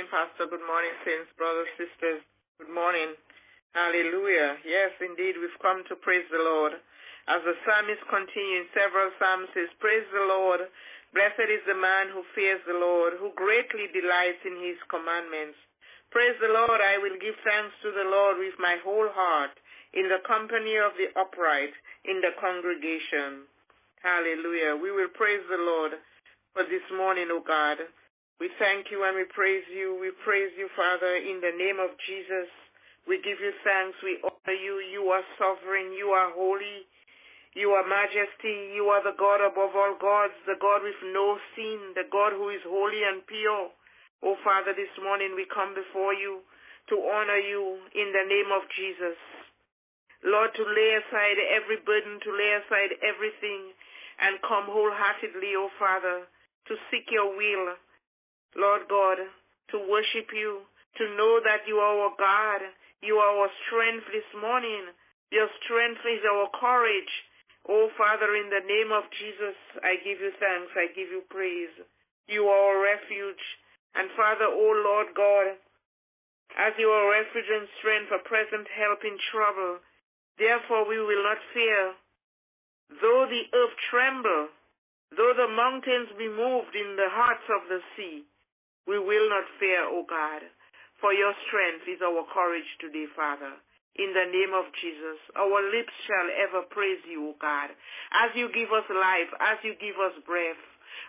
morning, Pastor. Good morning, saints, brothers, sisters. Good morning. Hallelujah. Yes, indeed, we've come to praise the Lord. As the psalmist continues, several psalms says, Praise the Lord. Blessed is the man who fears the Lord, who greatly delights in his commandments. Praise the Lord. I will give thanks to the Lord with my whole heart, in the company of the upright, in the congregation. Hallelujah. We will praise the Lord for this morning, O God. We thank you and we praise you. We praise you, Father, in the name of Jesus. We give you thanks. We honor you. You are sovereign. You are holy. You are majesty. You are the God above all gods, the God with no sin, the God who is holy and pure. Oh, Father, this morning we come before you to honor you in the name of Jesus. Lord, to lay aside every burden, to lay aside everything, and come wholeheartedly, oh Father, to seek your will, Lord God, to worship you, to know that you are our God, you are our strength this morning. Your strength is our courage. Oh Father, in the name of Jesus, I give you thanks, I give you praise. You are our refuge. And Father, oh Lord God, as you are refuge and strength, a present help in trouble, therefore we will not fear. Though the earth tremble, though the mountains be moved in the hearts of the sea, we will not fear, O God, for your strength is our courage today, Father. In the name of Jesus, our lips shall ever praise you, O God, as you give us life, as you give us breath.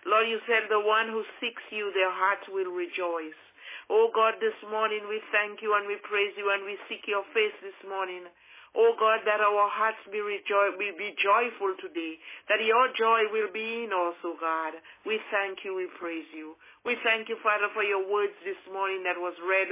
Lord, you said the one who seeks you, their hearts will rejoice. O God, this morning we thank you and we praise you and we seek your face this morning. Oh God, that our hearts be, rejo- will be joyful today, that your joy will be in us, oh God. We thank you, we praise you. We thank you, Father, for your words this morning that was read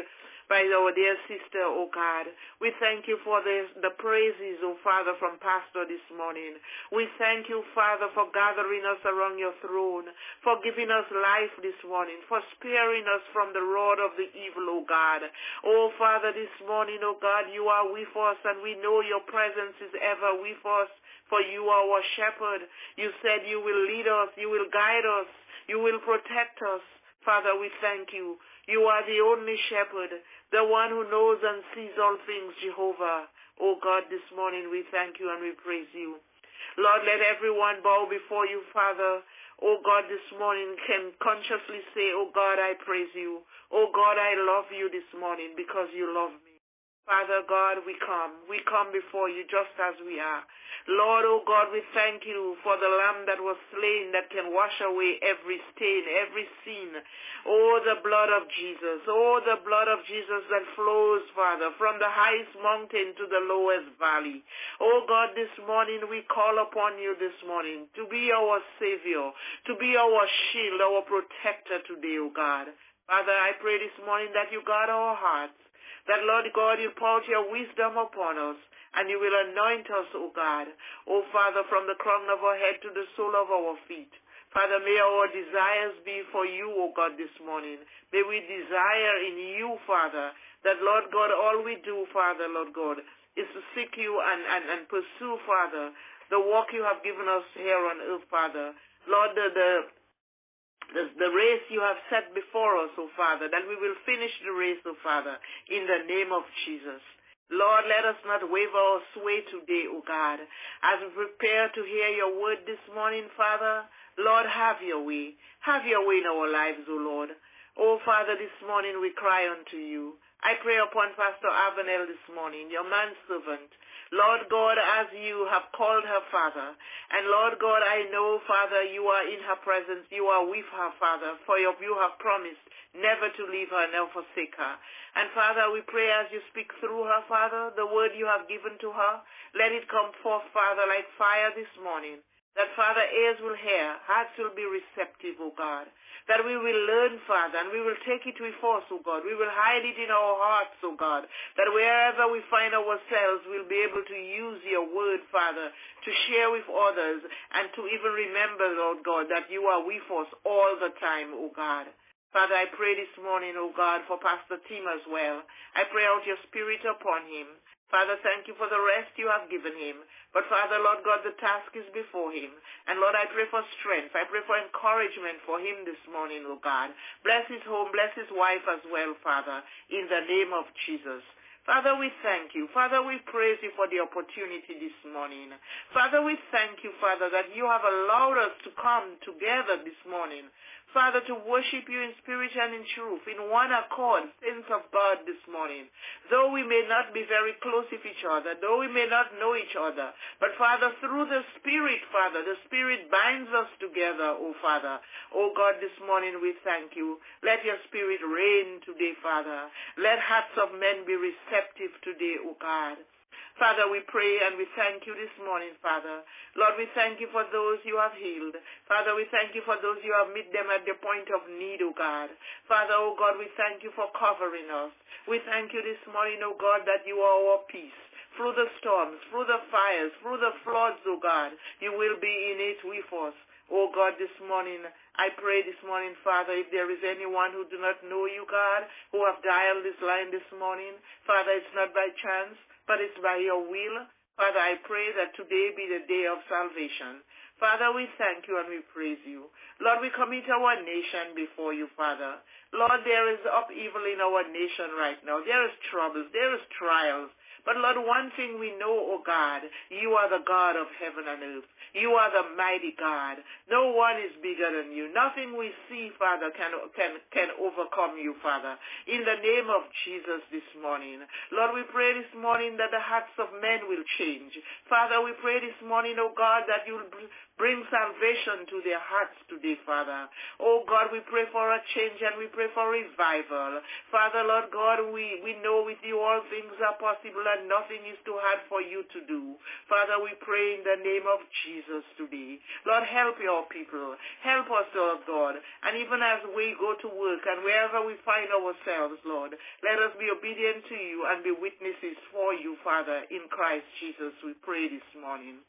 by our dear sister, oh God. We thank you for the, the praises, oh Father, from Pastor this morning. We thank you, Father, for gathering us around your throne, for giving us life this morning, for sparing us from the rod of the evil, oh God. Oh Father, this morning, oh God, you are with us and we know your presence is ever with us, for you are our shepherd. You said you will lead us, you will guide us, you will protect us. Father, we thank you. You are the only shepherd, the one who knows and sees all things, Jehovah. Oh God, this morning we thank you and we praise you. Lord, let everyone bow before you, Father. Oh God, this morning can consciously say, Oh God, I praise you. Oh God, I love you this morning because you love me. Father God, we come. We come before you just as we are. Lord, oh God, we thank you for the lamb that was slain that can wash away every stain, every sin. Oh, the blood of Jesus. Oh, the blood of Jesus that flows, Father, from the highest mountain to the lowest valley. Oh God, this morning we call upon you this morning to be our Savior, to be our shield, our protector today, oh God. Father, I pray this morning that you guard our hearts that, Lord God, you pour your wisdom upon us and you will anoint us, O God. O Father, from the crown of our head to the sole of our feet. Father, may our desires be for you, O God, this morning. May we desire in you, Father, that, Lord God, all we do, Father, Lord God, is to seek you and, and, and pursue, Father, the work you have given us here on earth, Father. Lord, the, the the, the race you have set before us, O Father, that we will finish the race, O Father, in the name of Jesus. Lord, let us not waver or sway today, O God, as we prepare to hear your word this morning, Father. Lord, have your way. Have your way in our lives, O Lord. O Father, this morning we cry unto you. I pray upon Pastor Avenel this morning, your manservant. Lord God, as you have called her, Father, and Lord God, I know, Father, you are in her presence, you are with her, Father, for you have promised never to leave her nor forsake her. And Father, we pray as you speak through her, Father, the word you have given to her, let it come forth, Father, like fire this morning. That, Father, ears will hear, hearts will be receptive, O God that we will learn, Father, and we will take it with us, O God. We will hide it in our hearts, O God, that wherever we find ourselves, we'll be able to use your word, Father, to share with others and to even remember, Lord God, that you are with us all the time, O God. Father, I pray this morning, O God, for Pastor Tim as well. I pray out your spirit upon him. Father, thank you for the rest you have given him. But Father, Lord God, the task is before him. And Lord, I pray for strength. I pray for encouragement for him this morning, O God. Bless his home, bless his wife as well, Father, in the name of Jesus. Father, we thank you. Father, we praise you for the opportunity this morning. Father, we thank you, Father, that you have allowed us to come together this morning Father, to worship you in spirit and in truth, in one accord, saints of God this morning. Though we may not be very close with each other, though we may not know each other, but Father, through the Spirit, Father, the Spirit binds us together, O Father. O God, this morning we thank you. Let your Spirit reign today, Father. Let hearts of men be receptive today, O God. Father, we pray and we thank you this morning, Father. Lord, we thank you for those you have healed. Father, we thank you for those you have met them at the point of need, O God. Father, O God, we thank you for covering us. We thank you this morning, O God, that you are our peace through the storms, through the fires, through the floods, O God. You will be in it with us. Oh God, this morning, I pray this morning, Father, if there is anyone who do not know you, God, who have dialed this line this morning, Father, it's not by chance but it's by your will. Father, I pray that today be the day of salvation. Father, we thank you and we praise you. Lord, we commit our nation before you, Father. Lord, there is upheaval in our nation right now. There is troubles. There is trials. But Lord, one thing we know, O oh God, you are the God of heaven and earth. You are the mighty God. No one is bigger than you. Nothing we see, Father, can, can, can overcome you, Father. In the name of Jesus this morning. Lord, we pray this morning that the hearts of men will change. Father, we pray this morning, oh God, that you will bring salvation to their hearts today, Father. Oh God, we pray for a change and we pray for revival. Father, Lord God, we, we know with you all things are possible and nothing is too hard for you to do. Father, we pray in the name of Jesus. Today. Lord, help your people. Help us, Lord God. And even as we go to work and wherever we find ourselves, Lord, let us be obedient to you and be witnesses for you, Father, in Christ Jesus. We pray this morning.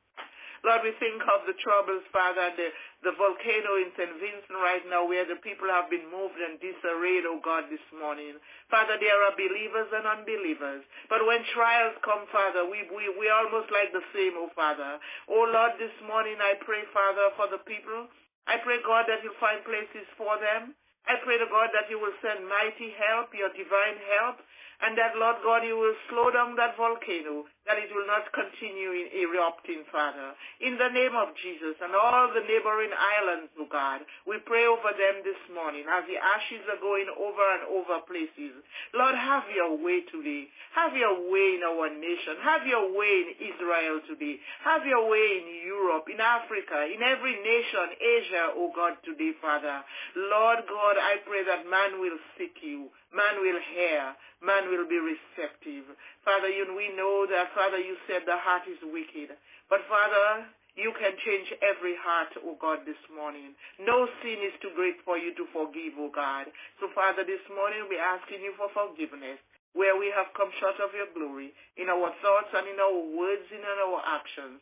Lord, we think of the troubles, Father, the, the volcano in St. Vincent right now where the people have been moved and disarrayed, oh God, this morning. Father, there are believers and unbelievers. But when trials come, Father, we, we, we almost like the same, oh Father. Oh Lord, this morning I pray, Father, for the people. I pray, God, that you find places for them. I pray to God that you will send mighty help, your divine help, and that, Lord God, you will slow down that volcano, that it will not continue erupting, Father. In the name of Jesus and all the neighboring islands, oh God, we pray over them this morning as the ashes are going over and over places. Lord, have your way today. Have your way in our nation. Have your way in Israel today. Have your way in Europe, in Africa, in every nation, Asia, oh God, today, Father. Lord God, I pray that man will seek you. Man will hear. Man will be receptive. Father, you, we know that, Father, you said the heart is wicked. But, Father, you can change every heart, O oh God, this morning. No sin is too great for you to forgive, O oh God. So, Father, this morning we're asking you for forgiveness where we have come short of your glory in our thoughts and in our words and in our actions.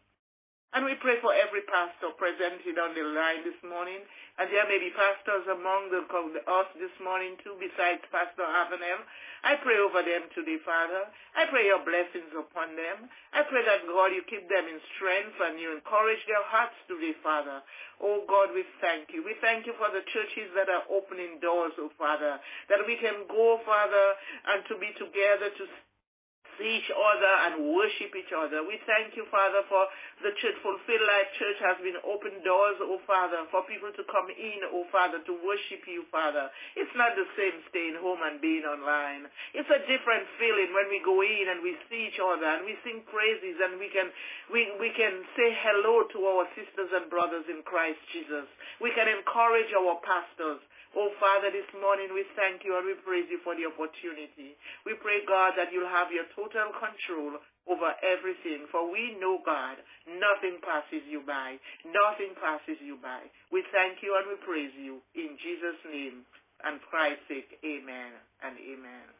And we pray for every pastor presented on the line this morning. And there may be pastors among the, us this morning too, besides Pastor Avenel. I pray over them today, Father. I pray your blessings upon them. I pray that, God, you keep them in strength and you encourage their hearts today, Father. Oh, God, we thank you. We thank you for the churches that are opening doors, oh, Father, that we can go, Father, and to be together to each other and worship each other. We thank you, Father, for the church, Fulfilled Life Church has been open doors, oh Father, for people to come in, oh Father, to worship you, Father. It's not the same staying home and being online. It's a different feeling when we go in and we see each other and we sing praises and we can we, we can say hello to our sisters and brothers in Christ Jesus. We can encourage our pastors. Oh, Father, this morning we thank you and we praise you for the opportunity. We pray, God, that you'll have your total control over everything. For we know, God, nothing passes you by. Nothing passes you by. We thank you and we praise you. In Jesus' name and Christ's sake, amen and amen.